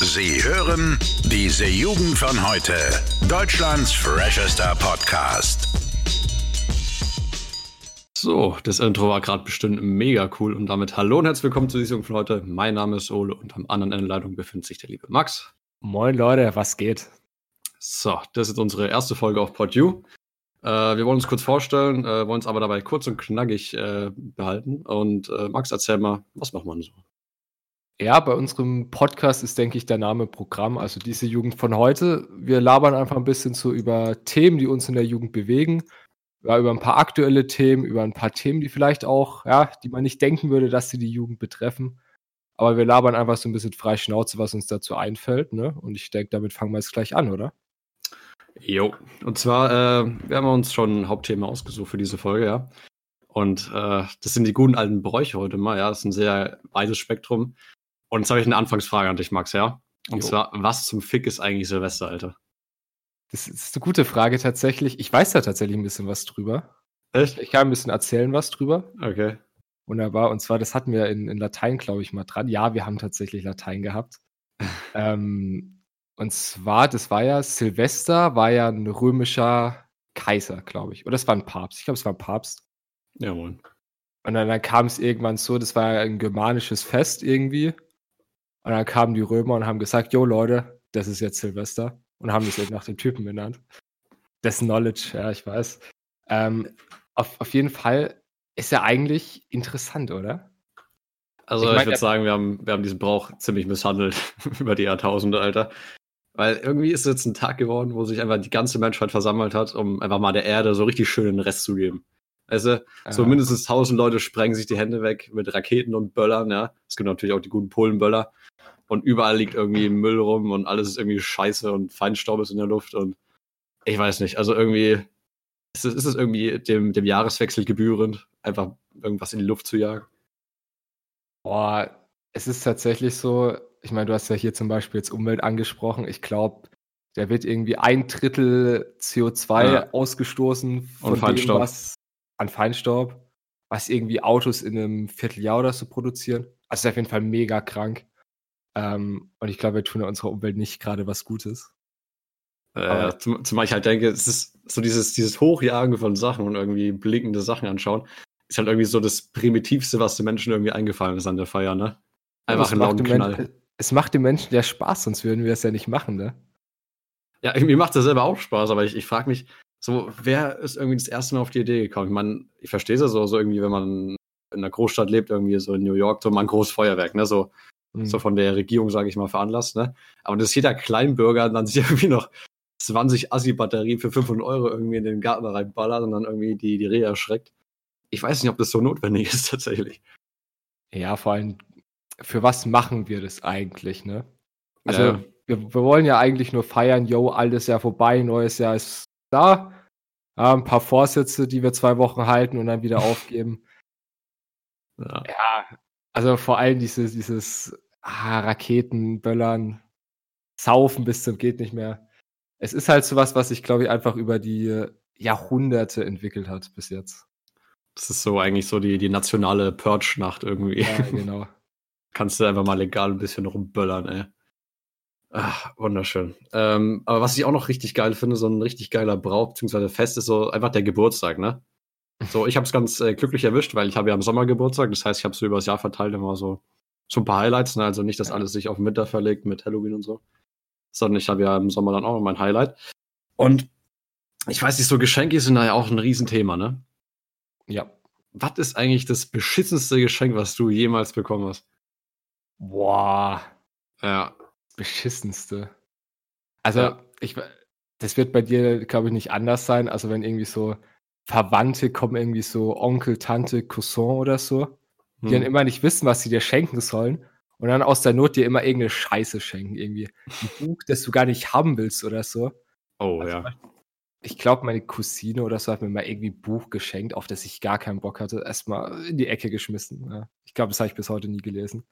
Sie hören diese Jugend von heute. Deutschlands freshester Podcast. So, das Intro war gerade bestimmt mega cool und damit hallo und herzlich willkommen zu dieser Jugend von heute. Mein Name ist Ole und am anderen Ende der Leitung befindet sich der liebe Max. Moin Leute, was geht? So, das ist unsere erste Folge auf PodU. Äh, wir wollen uns kurz vorstellen, äh, wollen uns aber dabei kurz und knackig äh, behalten. Und äh, Max, erzähl mal, was macht man so? Ja, bei unserem Podcast ist, denke ich, der Name Programm, also diese Jugend von heute. Wir labern einfach ein bisschen so über Themen, die uns in der Jugend bewegen. Ja, über ein paar aktuelle Themen, über ein paar Themen, die vielleicht auch, ja, die man nicht denken würde, dass sie die Jugend betreffen. Aber wir labern einfach so ein bisschen frei Schnauze, was uns dazu einfällt, ne? Und ich denke, damit fangen wir jetzt gleich an, oder? Jo, und zwar, äh, wir haben uns schon ein Hauptthema ausgesucht für diese Folge, ja. Und äh, das sind die guten alten Bräuche heute mal, ja. Das ist ein sehr weites Spektrum. Und jetzt habe ich eine Anfangsfrage an dich, Max, ja? Und jo. zwar, was zum Fick ist eigentlich Silvester, Alter? Das ist eine gute Frage tatsächlich. Ich weiß da tatsächlich ein bisschen was drüber. Echt? Ich kann ein bisschen erzählen was drüber. Okay. Wunderbar. Und zwar, das hatten wir in, in Latein, glaube ich, mal dran. Ja, wir haben tatsächlich Latein gehabt. ähm, und zwar, das war ja, Silvester war ja ein römischer Kaiser, glaube ich. Oder es war ein Papst. Ich glaube, es war ein Papst. Jawohl. Und dann, dann kam es irgendwann so, das war ja ein germanisches Fest irgendwie. Und dann kamen die Römer und haben gesagt, jo Leute, das ist jetzt Silvester. Und haben das eben nach dem Typen benannt. Dessen Knowledge, ja, ich weiß. Ähm, auf, auf jeden Fall ist ja eigentlich interessant, oder? Also ich, mein, ich würde sagen, wir haben, wir haben diesen Brauch ziemlich misshandelt über die Jahrtausende, Alter. Weil irgendwie ist es jetzt ein Tag geworden, wo sich einfach die ganze Menschheit versammelt hat, um einfach mal der Erde so richtig schön den Rest zu geben. Also, so mindestens tausend Leute sprengen sich die Hände weg mit Raketen und Böllern, ja. Es gibt natürlich auch die guten Polenböller und überall liegt irgendwie Müll rum und alles ist irgendwie scheiße und Feinstaub ist in der Luft und ich weiß nicht, also irgendwie ist es, ist es irgendwie dem, dem Jahreswechsel gebührend, einfach irgendwas in die Luft zu jagen? Boah, es ist tatsächlich so, ich meine, du hast ja hier zum Beispiel jetzt Umwelt angesprochen, ich glaube, der wird irgendwie ein Drittel CO2 ja. ausgestoßen von. Dem, was an Feinstaub, was irgendwie Autos in einem Vierteljahr oder so produzieren. Also ist auf jeden Fall mega krank. Ähm, und ich glaube, wir tun unserer Umwelt nicht gerade was Gutes. Äh, zum, zumal ich halt denke, es ist so dieses, dieses Hochjagen von Sachen und irgendwie blinkende Sachen anschauen, ist halt irgendwie so das Primitivste, was den Menschen irgendwie eingefallen ist an der Feier, ne? Einfach ein lauten Knall. Men es macht den Menschen ja Spaß, sonst würden wir es ja nicht machen, ne? Ja, mir macht das selber auch Spaß, aber ich, ich frage mich, so, wer ist irgendwie das erste Mal auf die Idee gekommen? Ich meine, ich verstehe es ja so, so irgendwie, wenn man in einer Großstadt lebt, irgendwie so in New York, so mal ein großes Feuerwerk, ne? So, mhm. so von der Regierung, sage ich mal, veranlasst, ne? Aber dass jeder Kleinbürger dann sich irgendwie noch 20 Assi-Batterien für 500 Euro irgendwie in den Garten reinballert und dann irgendwie die, die Rehe erschreckt. Ich weiß nicht, ob das so notwendig ist tatsächlich. Ja, vor allem, für was machen wir das eigentlich, ne? Also, ja. wir, wir wollen ja eigentlich nur feiern, yo, alles Jahr vorbei, neues Jahr ist da. Ja, ein paar Vorsätze, die wir zwei Wochen halten und dann wieder aufgeben. Ja, ja also vor allem dieses, dieses ah, Raketen, Böllern, Saufen bis zum geht nicht mehr. Es ist halt so was, was sich, glaube ich, einfach über die Jahrhunderte entwickelt hat bis jetzt. Das ist so eigentlich so die, die nationale Purge-Nacht irgendwie. Ja, genau. Kannst du einfach mal legal ein bisschen rumböllern, ey. Ach, wunderschön. Ähm, aber was ich auch noch richtig geil finde, so ein richtig geiler Brauch bzw. Fest ist so einfach der Geburtstag, ne? So, ich habe es ganz äh, glücklich erwischt, weil ich habe ja im Sommer Geburtstag, das heißt, ich habe so übers Jahr verteilt immer so, so ein paar Highlights, ne? Also nicht, dass alles sich auf den Winter verlegt mit Halloween und so, sondern ich habe ja im Sommer dann auch noch mein Highlight. Und ich weiß nicht, so Geschenke sind da ja auch ein Riesenthema, ne? Ja. Was ist eigentlich das beschissenste Geschenk, was du jemals bekommen hast? Boah. Ja, beschissenste. Also, ja. ich, das wird bei dir, glaube ich, nicht anders sein. Also, wenn irgendwie so Verwandte kommen, irgendwie so Onkel, Tante, Cousin oder so, die hm. dann immer nicht wissen, was sie dir schenken sollen und dann aus der Not dir immer irgendeine Scheiße schenken. Irgendwie ein Buch, das du gar nicht haben willst oder so. Oh, also, ja. Ich glaube, meine Cousine oder so hat mir mal irgendwie ein Buch geschenkt, auf das ich gar keinen Bock hatte. Erstmal in die Ecke geschmissen. Ja. Ich glaube, das habe ich bis heute nie gelesen.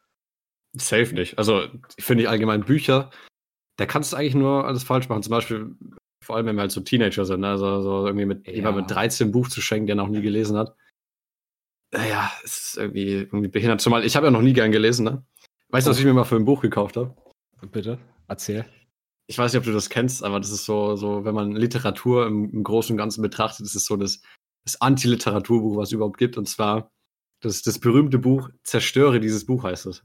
Safe nicht. Also, ich finde allgemein Bücher, da kannst du eigentlich nur alles falsch machen. Zum Beispiel, vor allem wenn wir halt so Teenager sind, ne? also so irgendwie mit ja. jemand mit 13 Buch zu schenken, der noch nie gelesen hat. Naja, es ist irgendwie, irgendwie behindert. Zumal ich habe ja noch nie gern gelesen, ne? Weißt du, was ich mir mal für ein Buch gekauft habe? Bitte, erzähl. Ich weiß nicht, ob du das kennst, aber das ist so, so wenn man Literatur im, im Großen und Ganzen betrachtet, ist so das, das Anti-Literaturbuch, was es überhaupt gibt. Und zwar das, das berühmte Buch Zerstöre dieses Buch heißt es.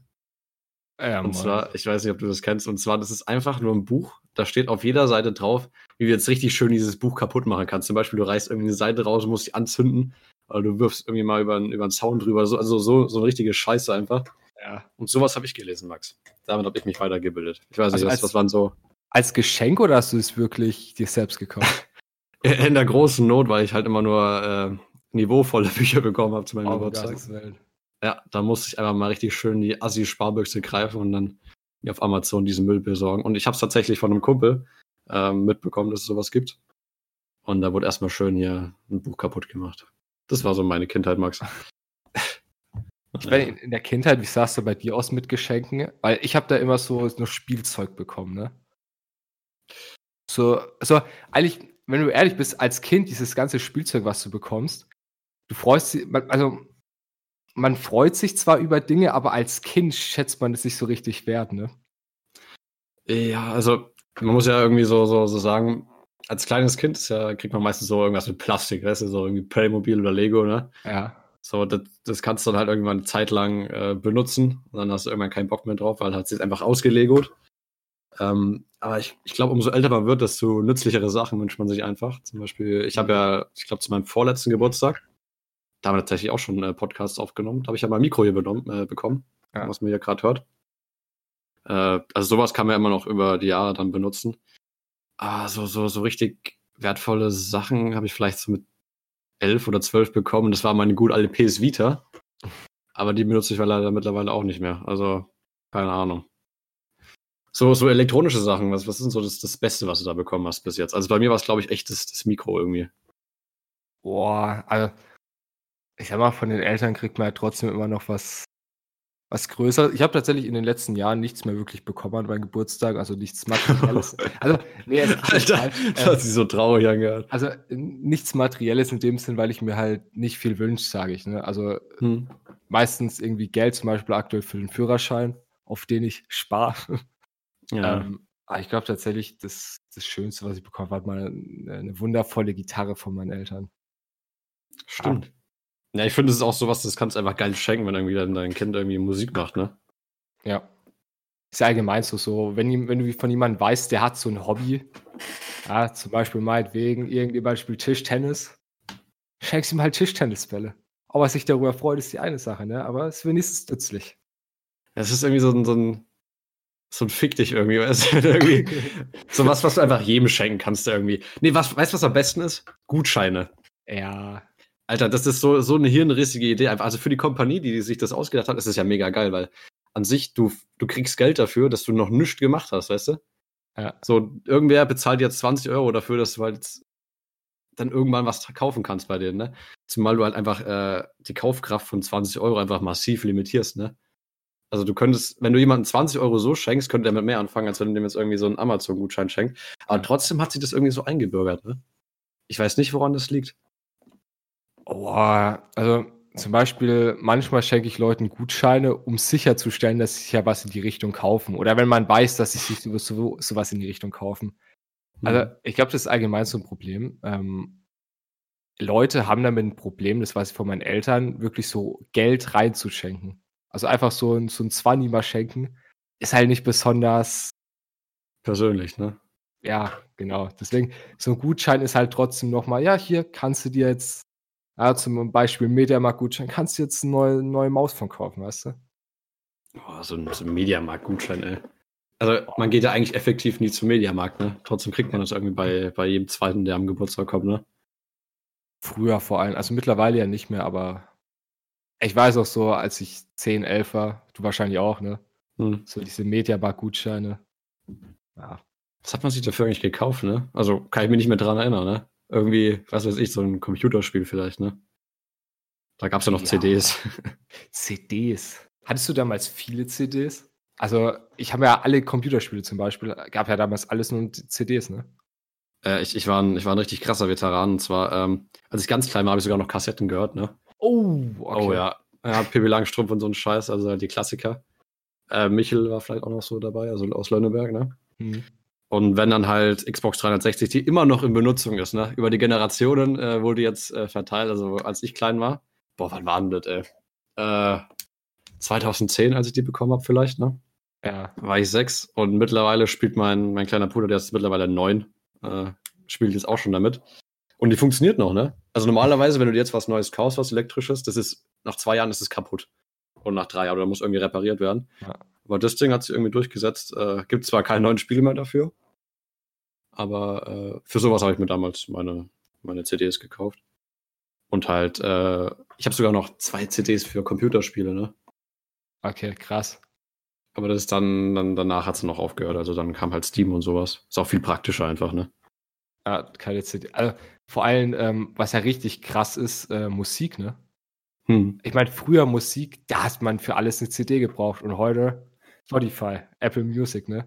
Ja, und zwar, ich weiß nicht, ob du das kennst, und zwar, das ist einfach nur ein Buch, da steht auf jeder Seite drauf, wie du jetzt richtig schön dieses Buch kaputt machen kannst. Zum Beispiel, du reißt irgendwie eine Seite raus, musst sie anzünden, oder du wirfst irgendwie mal über, über einen Zaun drüber. So, also so, so eine richtige Scheiße einfach. Ja. Und sowas habe ich gelesen, Max. Damit habe ich mich weitergebildet. Ich weiß nicht, also was, was waren so. Als Geschenk oder hast du es wirklich dir selbst gekauft? In der großen Not, weil ich halt immer nur äh, niveauvolle Bücher bekommen habe zu meinem oh, Geburtstag. Ja, da musste ich einfach mal richtig schön die Assi-Sparbüchse greifen und dann auf Amazon diesen Müll besorgen. Und ich habe es tatsächlich von einem Kumpel ähm, mitbekommen, dass es sowas gibt. Und da wurde erstmal schön hier ein Buch kaputt gemacht. Das war so meine Kindheit, Max. Ich meine, in der Kindheit, wie sahst du bei dir aus mit Geschenken? Weil ich habe da immer so nur Spielzeug bekommen, ne? So, so, eigentlich, wenn du ehrlich bist, als Kind, dieses ganze Spielzeug, was du bekommst, du freust dich, also man freut sich zwar über Dinge, aber als Kind schätzt man es nicht so richtig wert, ne? Ja, also man muss ja irgendwie so, so, so sagen, als kleines Kind ja, kriegt man meistens so irgendwas mit Plastik, weißt du, so irgendwie Playmobil oder Lego, ne? Ja. So, das, das kannst du dann halt irgendwann eine Zeit lang äh, benutzen und dann hast du irgendwann keinen Bock mehr drauf, weil hat sich einfach ausgelegot. Ähm, aber ich, ich glaube, umso älter man wird, desto nützlichere Sachen wünscht man sich einfach. Zum Beispiel, ich habe ja, ich glaube, zu meinem vorletzten Geburtstag, da haben wir tatsächlich auch schon äh, Podcasts aufgenommen. Da habe ich ja mal ein Mikro hier benommen, äh, bekommen, ja. was man hier gerade hört. Äh, also sowas kann man immer noch über die Jahre dann benutzen. Ah, so, so, so richtig wertvolle Sachen habe ich vielleicht so mit elf oder zwölf bekommen. Das war meine gut alte PS Vita. Aber die benutze ich leider mittlerweile auch nicht mehr. Also, keine Ahnung. So, so elektronische Sachen, was, was ist denn so das, das Beste, was du da bekommen hast bis jetzt? Also bei mir war es, glaube ich, echt das, das Mikro irgendwie. Boah, also ich sag mal, von den Eltern kriegt man ja trotzdem immer noch was, was Größeres. Ich habe tatsächlich in den letzten Jahren nichts mehr wirklich bekommen an meinem Geburtstag, also nichts Materielles. also, nee, es Alter, halt, äh, das hat sich so traurig angehört. Also nichts Materielles in dem Sinn, weil ich mir halt nicht viel wünsche, sage ich. Ne? Also hm. meistens irgendwie Geld, zum Beispiel aktuell für den Führerschein, auf den ich spare. Ja. Ähm, aber ich glaube tatsächlich, das, das Schönste, was ich bekommen habe, war mal eine, eine wundervolle Gitarre von meinen Eltern. Stimmt. Ja, ich finde, das ist auch sowas, das kannst du einfach geil schenken, wenn irgendwie dein, dein Kind irgendwie Musik macht, ne? Ja. Ist ja allgemein so, so wenn, wenn du von jemandem weißt, der hat so ein Hobby, ja, zum Beispiel meinetwegen, irgendjemand spielt Tischtennis, schenkst ihm halt Tischtennisbälle. Ob er sich darüber freut, ist die eine Sache, ne? Aber es ist wenigstens nützlich. Es ist irgendwie so ein, so ein, so ein Fick dich irgendwie, irgendwie so was, was du einfach jedem schenken kannst, irgendwie. Nee, was, weißt du, was am besten ist? Gutscheine. Ja, Alter, das ist so, so eine hirnrissige Idee. Also für die Kompanie, die sich das ausgedacht hat, ist es ja mega geil, weil an sich, du, du kriegst Geld dafür, dass du noch nichts gemacht hast, weißt du? Ja. So, irgendwer bezahlt jetzt 20 Euro dafür, dass du halt dann irgendwann was kaufen kannst bei denen, ne? Zumal du halt einfach äh, die Kaufkraft von 20 Euro einfach massiv limitierst, ne? Also du könntest, wenn du jemandem 20 Euro so schenkst, könnte der mit mehr anfangen, als wenn du dem jetzt irgendwie so einen Amazon-Gutschein schenkst. Aber trotzdem hat sich das irgendwie so eingebürgert, ne? Ich weiß nicht, woran das liegt. Oh, also zum Beispiel, manchmal schenke ich Leuten Gutscheine, um sicherzustellen, dass sie sich ja was in die Richtung kaufen. Oder wenn man weiß, dass sie sich so, sowas in die Richtung kaufen. Also, mhm. ich glaube, das ist allgemein so ein Problem. Ähm, Leute haben damit ein Problem, das weiß ich von meinen Eltern, wirklich so Geld reinzuschenken. Also einfach so ein, so ein Zwanni mal schenken, ist halt nicht besonders persönlich, ne? Ja, genau. Deswegen, so ein Gutschein ist halt trotzdem nochmal, ja, hier kannst du dir jetzt ja, zum Beispiel Mediamarkt-Gutschein kannst du jetzt eine neue, neue Maus von kaufen, weißt du? Boah, so ein, so ein Mediamarkt-Gutschein, ey. Also man geht ja eigentlich effektiv nie zum Mediamarkt, ne? Trotzdem kriegt man das irgendwie bei, bei jedem zweiten, der am Geburtstag kommt, ne? Früher vor allem, also mittlerweile ja nicht mehr, aber ich weiß auch so, als ich 10, 11 war, du wahrscheinlich auch, ne? Hm. So diese Mediamarkt-Gutscheine. Ja. Was hat man sich dafür eigentlich gekauft, ne? Also kann ich mich nicht mehr dran erinnern, ne? Irgendwie, was weiß ich, so ein Computerspiel vielleicht, ne? Da gab es ja noch ja. CDs. CDs. Hattest du damals viele CDs? Also, ich habe ja alle Computerspiele zum Beispiel, gab ja damals alles nur CDs, ne? Äh, ich, ich, war ein, ich war ein richtig krasser Veteran. Und zwar, ähm, als ich ganz klein war, habe ich sogar noch Kassetten gehört, ne? Oh, okay. Oh ja. Ja, Pippi Langstrumpf und so ein Scheiß, also die Klassiker. Äh, Michel war vielleicht auch noch so dabei, also aus Lönneberg, ne? Mhm. Und wenn dann halt Xbox 360, die immer noch in Benutzung ist, ne? Über die Generationen äh, wurde jetzt äh, verteilt, also als ich klein war. Boah, wann war denn das, ey? Äh, 2010, als ich die bekommen habe, vielleicht, ne? Ja. War ich sechs und mittlerweile spielt mein, mein kleiner Bruder, der ist mittlerweile neun, äh, spielt jetzt auch schon damit. Und die funktioniert noch, ne? Also normalerweise, wenn du dir jetzt was Neues kaufst, was elektrisches, das ist, nach zwei Jahren ist es kaputt. Und nach drei Jahren, oder muss irgendwie repariert werden. Ja. Aber das Ding hat sich irgendwie durchgesetzt. Äh, gibt zwar keine neuen Spiele mehr dafür, aber äh, für sowas habe ich mir damals meine, meine CDs gekauft. Und halt, äh, ich habe sogar noch zwei CDs für Computerspiele, ne? Okay, krass. Aber das ist dann, dann danach hat es noch aufgehört. Also dann kam halt Steam und sowas. Ist auch viel praktischer einfach, ne? Ja, keine CD. Also, vor allem, ähm, was ja richtig krass ist, äh, Musik, ne? Hm. Ich meine, früher Musik, da hat man für alles eine CD gebraucht und heute Spotify, Apple Music, ne?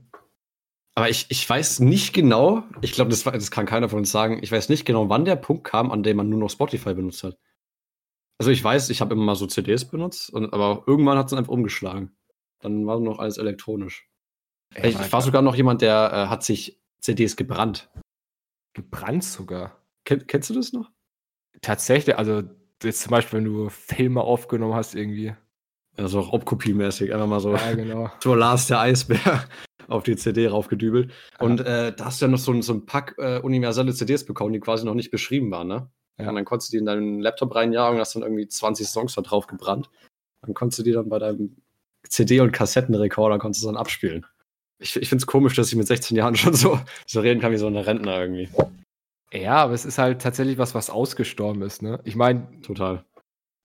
Aber ich, ich weiß nicht genau, ich glaube, das, das kann keiner von uns sagen, ich weiß nicht genau, wann der Punkt kam, an dem man nur noch Spotify benutzt hat. Also ich weiß, ich habe immer mal so CDs benutzt, und, aber irgendwann hat es einfach umgeschlagen. Dann war nur noch alles elektronisch. Ey, ich, ich war sogar noch jemand, der äh, hat sich CDs gebrannt. Gebrannt sogar? Ken, kennst du das noch? Tatsächlich, also jetzt zum Beispiel, wenn du Filme aufgenommen hast irgendwie. Ja, so Raubkopiemäßig, einfach mal so. Ja, genau. So Lars der Eisbär auf die CD raufgedübelt. Und äh, da hast du ja noch so, ein, so ein Pack äh, universelle CDs bekommen, die quasi noch nicht beschrieben waren, ne? Ja. Und dann konntest du die in deinen Laptop reinjagen und hast dann irgendwie 20 Songs da drauf gebrannt. Dann konntest du die dann bei deinem CD- und Kassettenrekorder konntest du dann abspielen. Ich, ich finde es komisch, dass ich mit 16 Jahren schon so, so reden kann wie so ein Rentner irgendwie. Ja, aber es ist halt tatsächlich was, was ausgestorben ist, ne? Ich meine. Total.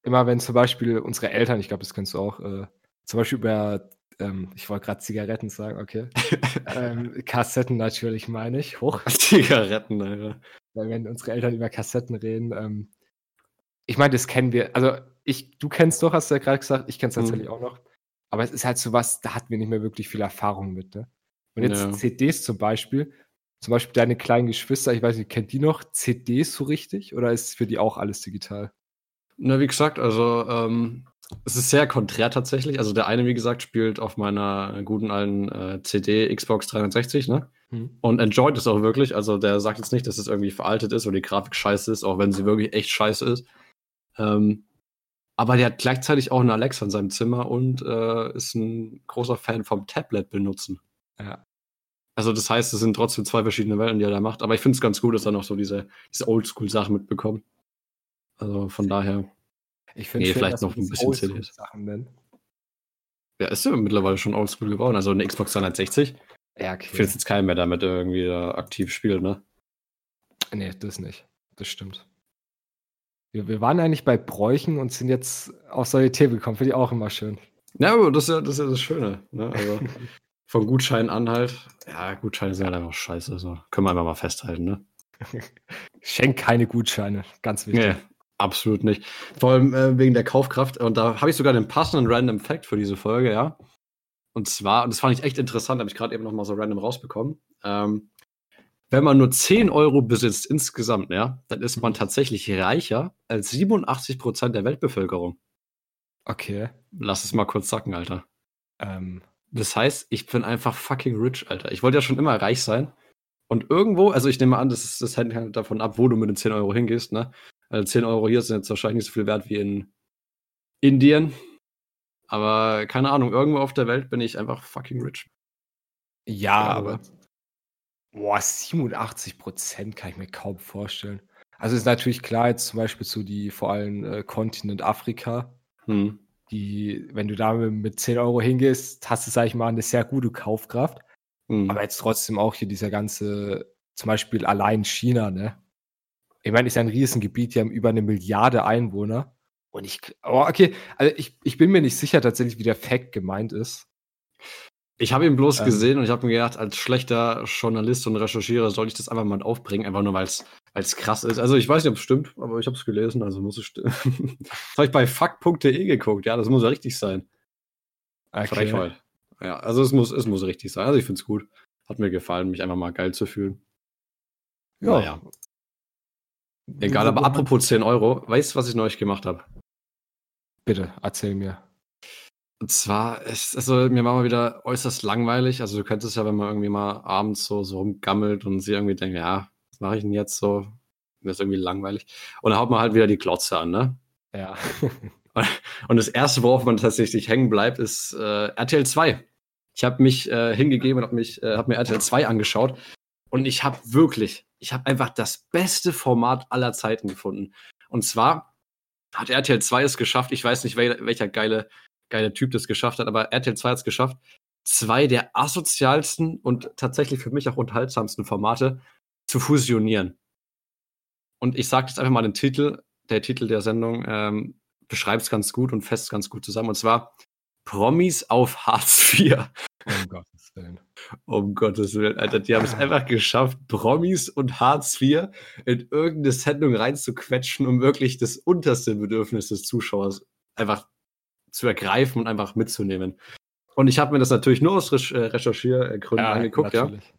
Immer wenn zum Beispiel unsere Eltern, ich glaube, das kennst du auch, äh, zum Beispiel über ähm, ich wollte gerade Zigaretten sagen, okay. ähm, Kassetten natürlich, meine ich. Hoch. Zigaretten, Alter. Weil wenn unsere Eltern über Kassetten reden, ähm, ich meine, das kennen wir. Also, ich, du kennst doch, hast du ja gerade gesagt, ich kenne es mhm. tatsächlich mhm. auch noch. Aber es ist halt so was, da hatten wir nicht mehr wirklich viel Erfahrung mit. Ne? Und jetzt ja. CDs zum Beispiel, zum Beispiel deine kleinen Geschwister, ich weiß nicht, kennt die noch CDs so richtig oder ist für die auch alles digital? Na, wie gesagt, also ähm, es ist sehr konträr tatsächlich. Also der eine, wie gesagt, spielt auf meiner guten alten äh, CD Xbox 360, ne? Hm. Und enjoyt es auch wirklich. Also der sagt jetzt nicht, dass es irgendwie veraltet ist oder die Grafik scheiße ist, auch wenn sie wirklich echt scheiße ist. Ähm, aber der hat gleichzeitig auch eine Alexa in seinem Zimmer und äh, ist ein großer Fan vom Tablet benutzen. Ja. Also das heißt, es sind trotzdem zwei verschiedene Welten, die er da macht. Aber ich finde es ganz gut, dass er noch so diese, diese Oldschool-Sachen mitbekommt. Also von daher. Ich finde nee, vielleicht noch ein bisschen CDs. Sachen nennen. Ja, ist ja mittlerweile schon oldschool geworden. Also eine Xbox 360. Ja, okay. Ich finde jetzt keinen mehr damit irgendwie da aktiv spielt, ne? Nee, das nicht. Das stimmt. Wir, wir waren eigentlich bei Bräuchen und sind jetzt auf solche Themen gekommen. Finde ich auch immer schön. Ja, aber das ist ja das, ist ja das Schöne. Ne? Also von Gutscheinen an halt. Ja, Gutscheine sind halt einfach scheiße. So. Können wir einfach mal festhalten, ne? Schenk keine Gutscheine. Ganz wichtig. Nee, Absolut nicht. Vor allem äh, wegen der Kaufkraft. Und da habe ich sogar den passenden Random Fact für diese Folge, ja. Und zwar, und das fand ich echt interessant, habe ich gerade eben noch mal so random rausbekommen. Ähm, wenn man nur 10 Euro besitzt insgesamt, ja, dann ist man tatsächlich reicher als 87 Prozent der Weltbevölkerung. Okay. Lass es mal kurz sacken, Alter. Ähm. Das heißt, ich bin einfach fucking rich, Alter. Ich wollte ja schon immer reich sein. Und irgendwo, also ich nehme an, das, ist, das hängt halt davon ab, wo du mit den 10 Euro hingehst, ne? Also 10 Euro hier sind jetzt wahrscheinlich nicht so viel wert wie in Indien. Aber keine Ahnung, irgendwo auf der Welt bin ich einfach fucking rich. Ja, aber. Boah, 87 Prozent kann ich mir kaum vorstellen. Also ist natürlich klar, jetzt zum Beispiel zu die vor allem äh, Kontinent Afrika, hm. die, wenn du da mit 10 Euro hingehst, hast du, sag ich mal, eine sehr gute Kaufkraft. Hm. Aber jetzt trotzdem auch hier dieser ganze, zum Beispiel allein China, ne? Ich meine, ist ja ein Riesengebiet, die haben über eine Milliarde Einwohner. Und ich, oh, okay, also ich, ich bin mir nicht sicher tatsächlich, wie der Fact gemeint ist. Ich habe ihn bloß ähm, gesehen und ich habe mir gedacht, als schlechter Journalist und Recherchierer soll ich das einfach mal aufbringen, einfach nur weil es krass ist. Also ich weiß nicht, ob es stimmt, aber ich habe es gelesen, also muss es stimmen. das habe ich bei fuck.de geguckt, ja, das muss ja richtig sein. Okay. Frechheit. Ja, also es muss, es muss richtig sein. Also ich finde es gut. Hat mir gefallen, mich einfach mal geil zu fühlen. Ja. Naja. Egal, aber apropos 10 Euro, weißt du, was ich neulich gemacht habe? Bitte, erzähl mir. Und zwar, ist, also mir war mal wieder äußerst langweilig. Also du könntest ja, wenn man irgendwie mal abends so, so rumgammelt und sie irgendwie denkt, ja, was mache ich denn jetzt so? Mir ist irgendwie langweilig. Und dann haut man halt wieder die Klotze an, ne? Ja. und das erste, worauf man tatsächlich hängen bleibt, ist äh, RTL 2. Ich habe mich äh, hingegeben und habe äh, hab mir RTL 2 angeschaut. Und ich habe wirklich, ich habe einfach das beste Format aller Zeiten gefunden. Und zwar hat RTL 2 es geschafft, ich weiß nicht, wel welcher geile geile Typ das geschafft hat, aber RTL 2 hat es geschafft, zwei der asozialsten und tatsächlich für mich auch unterhaltsamsten Formate zu fusionieren. Und ich sage jetzt einfach mal den Titel, der Titel der Sendung ähm, beschreibt es ganz gut und fest ganz gut zusammen. Und zwar Promis auf Hartz IV. Um Gottes Willen. Um Gottes Willen, Alter, die haben es einfach geschafft, Promis und Hartz IV in irgendeine Sendung reinzuquetschen, um wirklich das unterste Bedürfnis des Zuschauers einfach zu ergreifen und einfach mitzunehmen. Und ich habe mir das natürlich nur aus äh, Recherchiergründen ja, angeguckt, natürlich.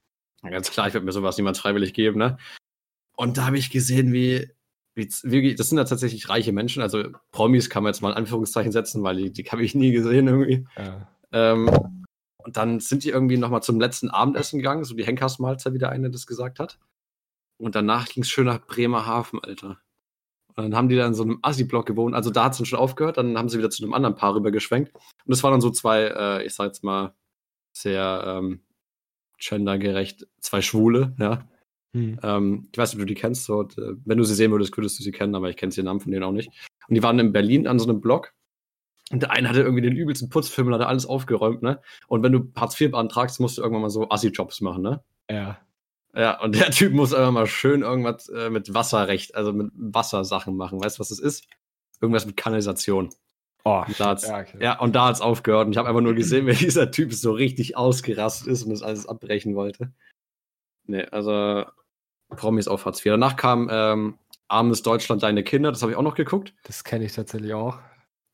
ja. Ganz klar, ich werde mir sowas niemals freiwillig geben, ne? Und da habe ich gesehen, wie, wie, wie, das sind ja tatsächlich reiche Menschen, also Promis kann man jetzt mal in Anführungszeichen setzen, weil die, die habe ich nie gesehen irgendwie. Ja. Ähm, und dann sind die irgendwie nochmal zum letzten Abendessen gegangen, so die Henkersmahlzeit, wie der eine das gesagt hat. Und danach ging es schön nach Bremerhaven, Alter. Und dann haben die da in so einem Assi-Block gewohnt. Also da hat es dann schon aufgehört. Dann haben sie wieder zu einem anderen Paar rübergeschwenkt. Und das waren dann so zwei, äh, ich sag jetzt mal, sehr ähm, gendergerecht, zwei Schwule, ja. Hm. Ähm, ich weiß nicht, ob du die kennst. So, wenn du sie sehen würdest, würdest du sie kennen, aber ich kenne den Namen von denen auch nicht. Und die waren in Berlin an so einem Block. Und der eine hatte irgendwie den übelsten Putzfilm, hat alles aufgeräumt, ne? Und wenn du Hartz IV beantragst, musst du irgendwann mal so Assi-Jobs machen, ne? Ja. Ja, und der Typ muss einfach mal schön irgendwas äh, mit Wasserrecht, also mit Wassersachen machen. Weißt du, was das ist? Irgendwas mit Kanalisation. Oh, und da ja, okay. ja, und da hat's aufgehört. Und ich habe einfach nur gesehen, wie dieser Typ so richtig ausgerastet ist und das alles abbrechen wollte. Nee, also Promis auf Hartz IV. Danach kam ähm, Armes Deutschland, deine Kinder. Das habe ich auch noch geguckt. Das kenne ich tatsächlich auch.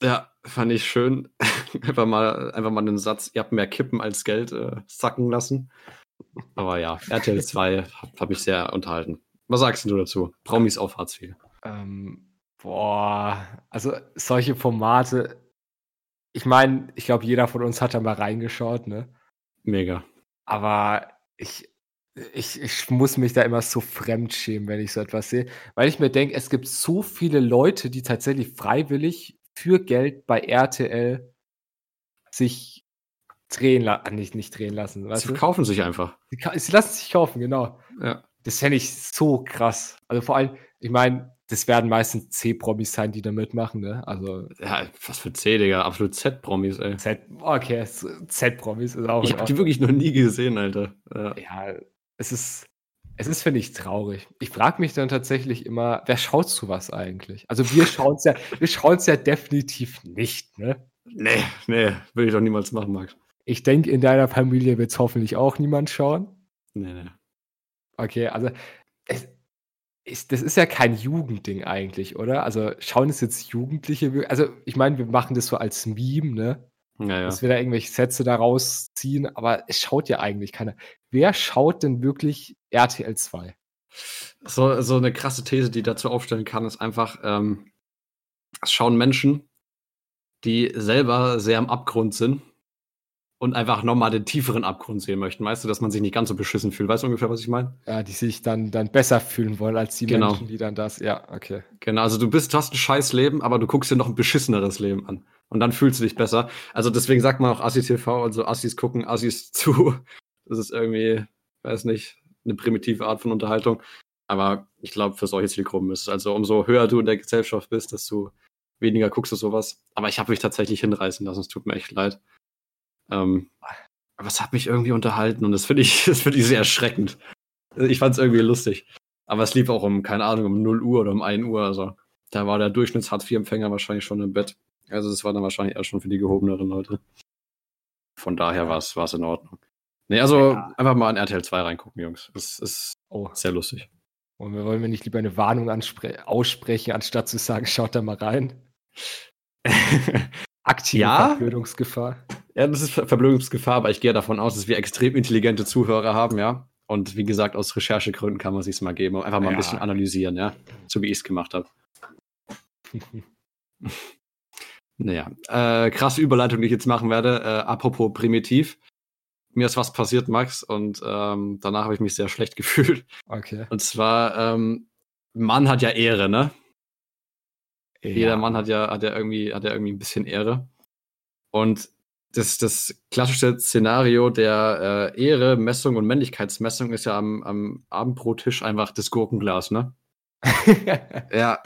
Ja, fand ich schön. einfach mal, einfach mal einen Satz, ihr habt mehr Kippen als Geld äh, sacken lassen. Aber ja, RTL 2 hat mich sehr unterhalten. Was sagst du dazu? Promis auf Hartz IV. Ähm, boah, also solche Formate. Ich meine, ich glaube, jeder von uns hat da mal reingeschaut, ne? Mega. Aber ich, ich, ich muss mich da immer so fremd schämen, wenn ich so etwas sehe. Weil ich mir denke, es gibt so viele Leute, die tatsächlich freiwillig für Geld bei RTL sich drehen lassen, ah, nicht, nicht drehen lassen. Sie kaufen sich einfach. Sie, sie, lassen sich kaufen, genau. Ja. Das fände ich so krass. Also vor allem, ich meine, das werden meistens C-Promis sein, die da mitmachen, ne? Also. Ja, was für C, Digga. Absolut Z-Promis, ey. Z, okay, Z-Promis ist auch. Ich habe die wirklich noch nie gesehen, Alter. Ja, ja es ist. Es ist, finde ich, traurig. Ich frage mich dann tatsächlich immer, wer schaut zu was eigentlich? Also wir schauen es ja, wir schauen es ja definitiv nicht, ne? Nee, nee, will ich doch niemals machen, Max. Ich denke, in deiner Familie wird es hoffentlich auch niemand schauen. Nee, nee. Okay, also es, ist, das ist ja kein Jugendding eigentlich, oder? Also schauen es jetzt Jugendliche, also ich meine, wir machen das so als Meme, ne? Ja, ja. Dass wir da irgendwelche Sätze daraus ziehen, aber es schaut ja eigentlich keiner. Wer schaut denn wirklich RTL 2? So, so eine krasse These, die dazu aufstellen kann, ist einfach, ähm, es schauen Menschen, die selber sehr am Abgrund sind und einfach nochmal den tieferen Abgrund sehen möchten. Weißt du, dass man sich nicht ganz so beschissen fühlt. Weißt du ungefähr, was ich meine? Ja, die sich dann, dann besser fühlen wollen als die genau. Menschen, die dann das. Ja, okay. Genau, also du bist, du hast ein scheiß Leben, aber du guckst dir noch ein beschisseneres Leben an. Und dann fühlst du dich besser. Also deswegen sagt man auch Assis TV und so Assis gucken, Assis zu. Das ist irgendwie, weiß nicht, eine primitive Art von Unterhaltung. Aber ich glaube, für solche Zielgruppen ist es. Also umso höher du in der Gesellschaft bist, desto weniger guckst du sowas. Aber ich habe mich tatsächlich hinreißen lassen. Es tut mir echt leid. Ähm, aber es hat mich irgendwie unterhalten und das finde ich, das ich sehr erschreckend. Ich fand es irgendwie lustig. Aber es lief auch um, keine Ahnung, um 0 Uhr oder um 1 Uhr. Also da war der Durchschnitts-Hartz-IV-Empfänger wahrscheinlich schon im Bett. Also das war dann wahrscheinlich eher schon für die gehobeneren Leute. Von daher war es in Ordnung. Nee, also ja. einfach mal an RTL 2 reingucken, Jungs. Es ist oh. sehr lustig. Und wir wollen wir nicht lieber eine Warnung aussprechen, anstatt zu sagen, schaut da mal rein. Aktive ja? Verblödungsgefahr. Ja, das ist Verblödungsgefahr, aber ich gehe davon aus, dass wir extrem intelligente Zuhörer haben, ja. Und wie gesagt, aus Recherchegründen kann man sich mal geben, einfach mal ja. ein bisschen analysieren, ja. So wie ich es gemacht habe. Naja, äh, krasse Überleitung, die ich jetzt machen werde. Äh, apropos primitiv. Mir ist was passiert, Max, und ähm, danach habe ich mich sehr schlecht gefühlt. Okay. Und zwar, ähm, Mann hat ja Ehre, ne? Ja. Jeder Mann hat ja, hat ja irgendwie, hat ja irgendwie ein bisschen Ehre. Und das, das klassische Szenario der äh, Ehre, Messung und Männlichkeitsmessung ist ja am, am Abendbrottisch einfach das Gurkenglas, ne? ja.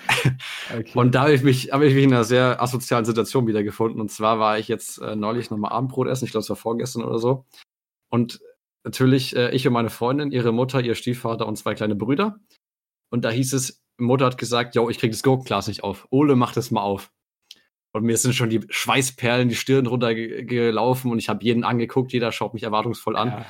Okay. Und da habe ich, mich, hab ich mich in einer sehr asozialen Situation wiedergefunden. Und zwar war ich jetzt äh, neulich nochmal Abendbrot essen, ich glaube, es war vorgestern oder so. Und natürlich äh, ich und meine Freundin, ihre Mutter, ihr Stiefvater und zwei kleine Brüder. Und da hieß es, Mutter hat gesagt, yo, ich krieg das Gurkenglas nicht auf. Ole, mach das mal auf. Und mir sind schon die Schweißperlen die Stirn runtergelaufen und ich habe jeden angeguckt, jeder schaut mich erwartungsvoll an. Ja.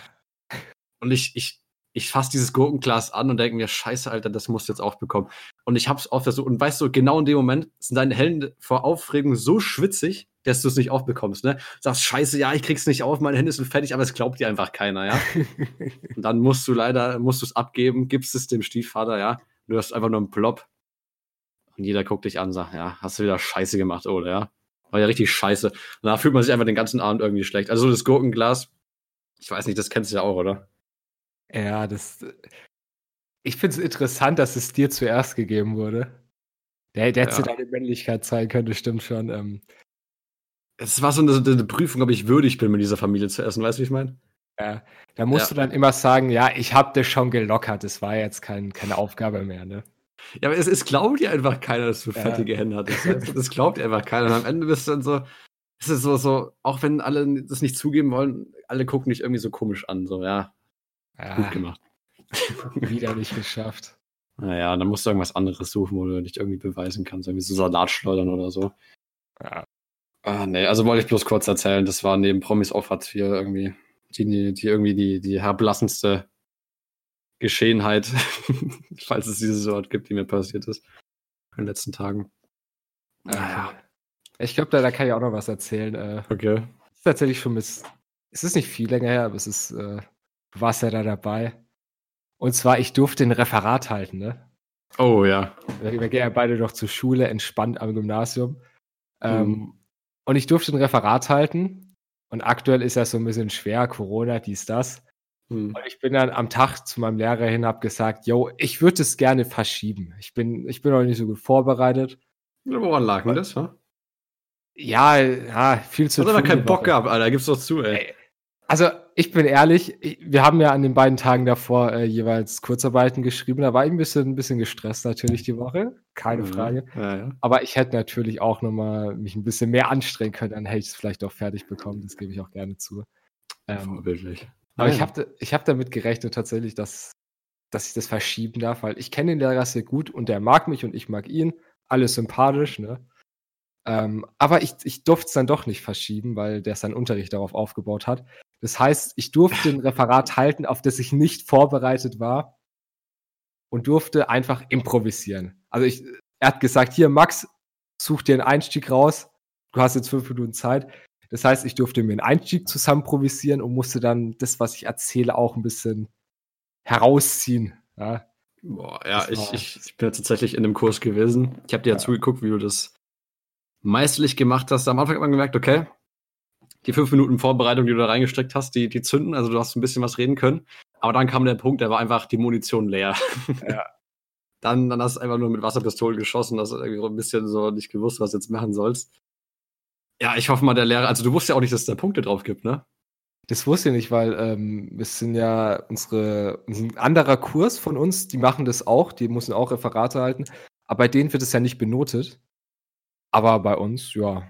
Und ich, ich, ich fasse dieses Gurkenglas an und denke mir, scheiße, Alter, das musst du jetzt auch bekommen. Und ich hab's auch versucht. Und weißt du, genau in dem Moment sind deine Hände vor Aufregung so schwitzig, dass du es nicht aufbekommst, ne? Sagst, scheiße, ja, ich krieg's nicht auf, meine Hände sind fertig, aber es glaubt dir einfach keiner, ja? und dann musst du leider, musst du es abgeben, gibst es dem Stiefvater, ja? Du hast einfach nur einen Plop. Und jeder guckt dich an und sagt, ja, hast du wieder Scheiße gemacht, oder, ja? War ja richtig scheiße. Und da fühlt man sich einfach den ganzen Abend irgendwie schlecht. Also das Gurkenglas, ich weiß nicht, das kennst du ja auch, oder? Ja, das. Ich finde es interessant, dass es dir zuerst gegeben wurde. Der, der ja. hätte deine Männlichkeit zeigen können, stimmt schon. Ähm. Es war so eine, eine, Prüfung, ob ich würdig bin, mit dieser Familie zu essen, weißt du, wie ich meine? Ja, da musst ja. du dann immer sagen, ja, ich habe das schon gelockert, das war jetzt kein, keine Aufgabe mehr, ne? Ja, aber es, es glaubt dir einfach keiner, dass du fettige ja. Hände hattest. Das, das glaubt dir einfach keiner. Und am Ende bist du dann so, es ist so, so, auch wenn alle das nicht zugeben wollen, alle gucken dich irgendwie so komisch an, so, ja. ja. Gut gemacht. Wieder nicht geschafft. Naja, dann musst du irgendwas anderes suchen, wo du dich irgendwie beweisen kannst, irgendwie so Salatschleudern oder so. Ja. Ah, nee, also wollte ich bloß kurz erzählen, das war neben Promis auf Hartz IV irgendwie die, die irgendwie die, die herblassendste Geschehenheit, falls es dieses Wort gibt, die mir passiert ist in den letzten Tagen. Naja. Ich glaube, da, da kann ich auch noch was erzählen. Äh, okay. Ist tatsächlich schon bis. Es ist nicht viel länger her, aber es ist. Äh, du warst ja da dabei. Und zwar, ich durfte ein Referat halten, ne? Oh ja. Wir, wir gehen ja beide noch zur Schule, entspannt am Gymnasium. Ähm, mhm. Und ich durfte ein Referat halten. Und aktuell ist das so ein bisschen schwer, Corona, dies, das. Hm. Und ich bin dann am Tag zu meinem Lehrer hin, habe gesagt, yo, ich würde es gerne verschieben. Ich bin, ich bin noch nicht so gut vorbereitet. Woran lag denn das, wa? Ja, ja, viel zu tun. aber keinen Bock gehabt, Alter, gib's doch zu, ey. Also, ich bin ehrlich, wir haben ja an den beiden Tagen davor äh, jeweils Kurzarbeiten geschrieben. Da war ich ein bisschen, ein bisschen gestresst natürlich die Woche, keine mhm. Frage. Ja, ja. Aber ich hätte natürlich auch nochmal mich ein bisschen mehr anstrengen können, dann hätte ich es vielleicht auch fertig bekommen. Das gebe ich auch gerne zu. Ähm, Vorbildlich. Aber ich habe ich hab damit gerechnet tatsächlich, dass, dass ich das verschieben darf, weil ich kenne den Lehrer sehr gut und der mag mich und ich mag ihn. Alles sympathisch, ne? Ähm, aber ich, ich durfte es dann doch nicht verschieben, weil der seinen Unterricht darauf aufgebaut hat. Das heißt, ich durfte ein Referat halten, auf das ich nicht vorbereitet war und durfte einfach improvisieren. Also ich, er hat gesagt, hier Max, such dir einen Einstieg raus. Du hast jetzt fünf Minuten Zeit. Das heißt, ich durfte mir einen Einstieg zusammen improvisieren und musste dann das, was ich erzähle, auch ein bisschen herausziehen. Ja, Boah, ja ich, ich, ich, bin ja tatsächlich in dem Kurs gewesen. Ich habe dir ja, ja zugeguckt, wie du das meisterlich gemacht hast. Am Anfang hat man gemerkt, okay, die fünf Minuten Vorbereitung, die du da reingesteckt hast, die, die zünden. Also du hast ein bisschen was reden können. Aber dann kam der Punkt, der war einfach die Munition leer. Ja. dann, dann hast du einfach nur mit Wasserpistolen geschossen, hast irgendwie so ein bisschen so nicht gewusst, was du jetzt machen sollst. Ja, ich hoffe mal, der Lehrer, also du wusstest ja auch nicht, dass es da Punkte drauf gibt, ne? Das wusste ich nicht, weil ähm, wir sind ja unsere, ein anderer Kurs von uns, die machen das auch, die müssen auch Referate halten. Aber bei denen wird es ja nicht benotet. Aber bei uns, ja.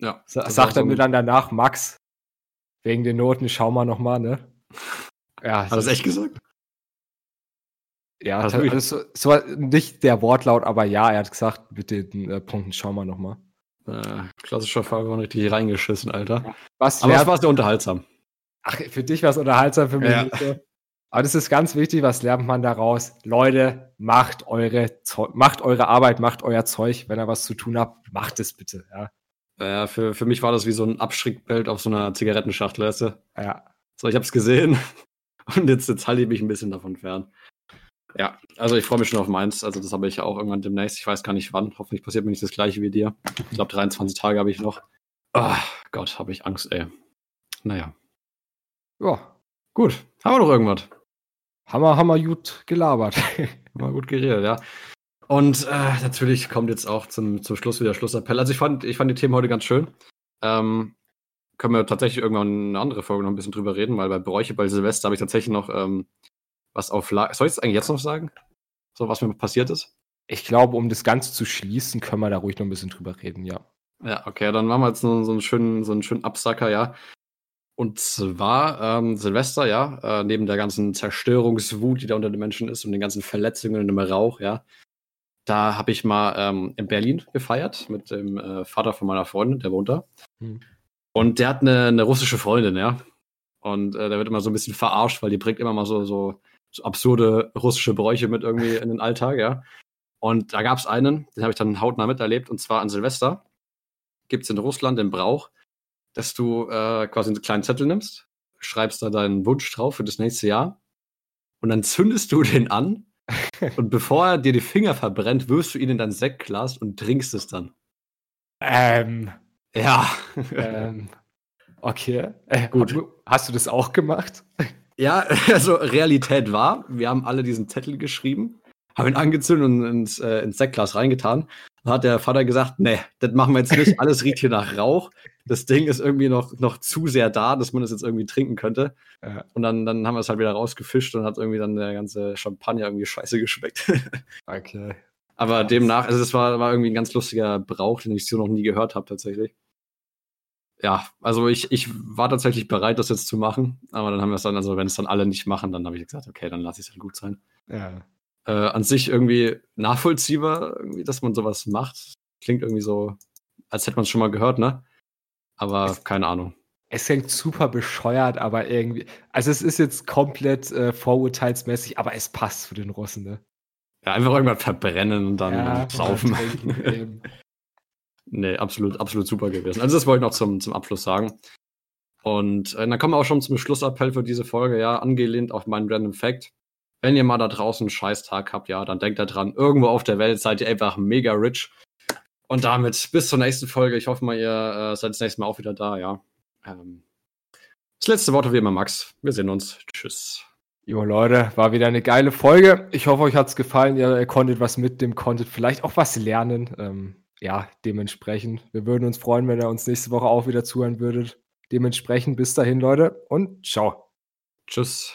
Ja. Sa sagt er mir dann danach, Max, wegen den Noten, schau mal nochmal, ne? Ja. Hat er das echt gesagt? Ja, also, es war nicht der Wortlaut, aber ja, er hat gesagt, mit den äh, Punkten schau mal nochmal. Äh, klassischer Fall war richtig reingeschissen, Alter. Was Aber es war sehr unterhaltsam. Ach, für dich war es unterhaltsam, für mich ja. nicht so. Aber das ist ganz wichtig, was lernt man daraus? Leute, macht eure, macht eure Arbeit, macht euer Zeug. Wenn ihr was zu tun habt, macht es bitte, ja. Ja, für, für mich war das wie so ein Abschreckbild auf so einer Zigarettenschachtel, weißt du? Ja. So, ich hab's gesehen und jetzt, jetzt halte ich mich ein bisschen davon fern. Ja, also ich freue mich schon auf meins. Also das habe ich auch irgendwann demnächst. Ich weiß gar nicht wann. Hoffentlich passiert mir nicht das gleiche wie dir. Ich glaube, 23 Tage habe ich noch. Oh Gott, habe ich Angst, ey. Naja. Ja. Gut. Haben wir noch irgendwas? Haben wir gut gelabert. haben wir gut geredet, ja. Und äh, natürlich kommt jetzt auch zum, zum Schluss wieder Schlussappell. Also ich fand, ich fand die Themen heute ganz schön. Ähm, können wir tatsächlich irgendwann eine andere Folge noch ein bisschen drüber reden, weil bei Bräuche bei Silvester habe ich tatsächlich noch ähm, was auf Lager. Soll ich es eigentlich jetzt noch sagen? So, was mir passiert ist? Ich glaube, um das Ganze zu schließen, können wir da ruhig noch ein bisschen drüber reden, ja. Ja, okay, dann machen wir jetzt so, so einen schönen, so einen schönen Absacker, ja. Und zwar ähm, Silvester, ja, äh, neben der ganzen Zerstörungswut, die da unter den Menschen ist und den ganzen Verletzungen und dem Rauch, ja, da habe ich mal ähm, in Berlin gefeiert mit dem äh, Vater von meiner Freundin, der wohnt da. Hm. Und der hat eine, eine, russische Freundin, ja. Und äh, der wird immer so ein bisschen verarscht, weil die bringt immer mal so, so so absurde russische Bräuche mit irgendwie in den Alltag, ja. Und da gab es einen, den habe ich dann hautnah miterlebt, und zwar an Silvester gibt es in Russland den Brauch, dass du äh, quasi einen kleinen Zettel nimmst, schreibst da deinen Wunsch drauf für das nächste Jahr und dann zündest du den an und bevor er dir die Finger verbrennt, wirfst du ihn in dein Sektglas und trinkst es dann. Ähm. Ja. Ähm. Okay. Äh, Gut. Hast du das auch gemacht? Ja, also Realität war, wir haben alle diesen Zettel geschrieben, haben ihn angezündet und ins, äh, ins Sektglas reingetan. Hat der Vater gesagt, nee, das machen wir jetzt nicht, alles riecht hier nach Rauch. Das Ding ist irgendwie noch, noch zu sehr da, dass man das jetzt irgendwie trinken könnte. Ja. Und dann, dann haben wir es halt wieder rausgefischt und hat irgendwie dann der ganze Champagner irgendwie scheiße geschmeckt. okay. Aber demnach, also das war, war irgendwie ein ganz lustiger Brauch, den ich so noch nie gehört habe tatsächlich ja, also ich, ich war tatsächlich bereit, das jetzt zu machen, aber dann haben wir es dann, also wenn es dann alle nicht machen, dann habe ich gesagt, okay, dann lasse ich es halt gut sein. Ja. Äh, an sich irgendwie nachvollziehbar, irgendwie, dass man sowas macht. Klingt irgendwie so, als hätte man es schon mal gehört, ne? Aber es, keine Ahnung. Es klingt super bescheuert, aber irgendwie, also es ist jetzt komplett äh, vorurteilsmäßig, aber es passt für den Russen, ne? Ja, einfach irgendwann verbrennen und dann ja, saufen. Nee, absolut, absolut super gewesen. Also das wollte ich noch zum, zum Abschluss sagen. Und äh, dann kommen wir auch schon zum Schlussappell für diese Folge, ja, angelehnt auf meinen Random Fact. Wenn ihr mal da draußen einen Scheißtag habt, ja, dann denkt da dran, irgendwo auf der Welt seid ihr einfach mega rich. Und damit bis zur nächsten Folge. Ich hoffe mal, ihr äh, seid das nächste Mal auch wieder da, ja. Ähm, das letzte Wort wie immer, Max. Wir sehen uns. Tschüss. Jo, Leute, war wieder eine geile Folge. Ich hoffe, euch hat es gefallen. Ihr, ihr, konntet was mit dem konntet vielleicht auch was lernen. Ähm, ja, dementsprechend. Wir würden uns freuen, wenn ihr uns nächste Woche auch wieder zuhören würdet. Dementsprechend bis dahin, Leute, und ciao. Tschüss.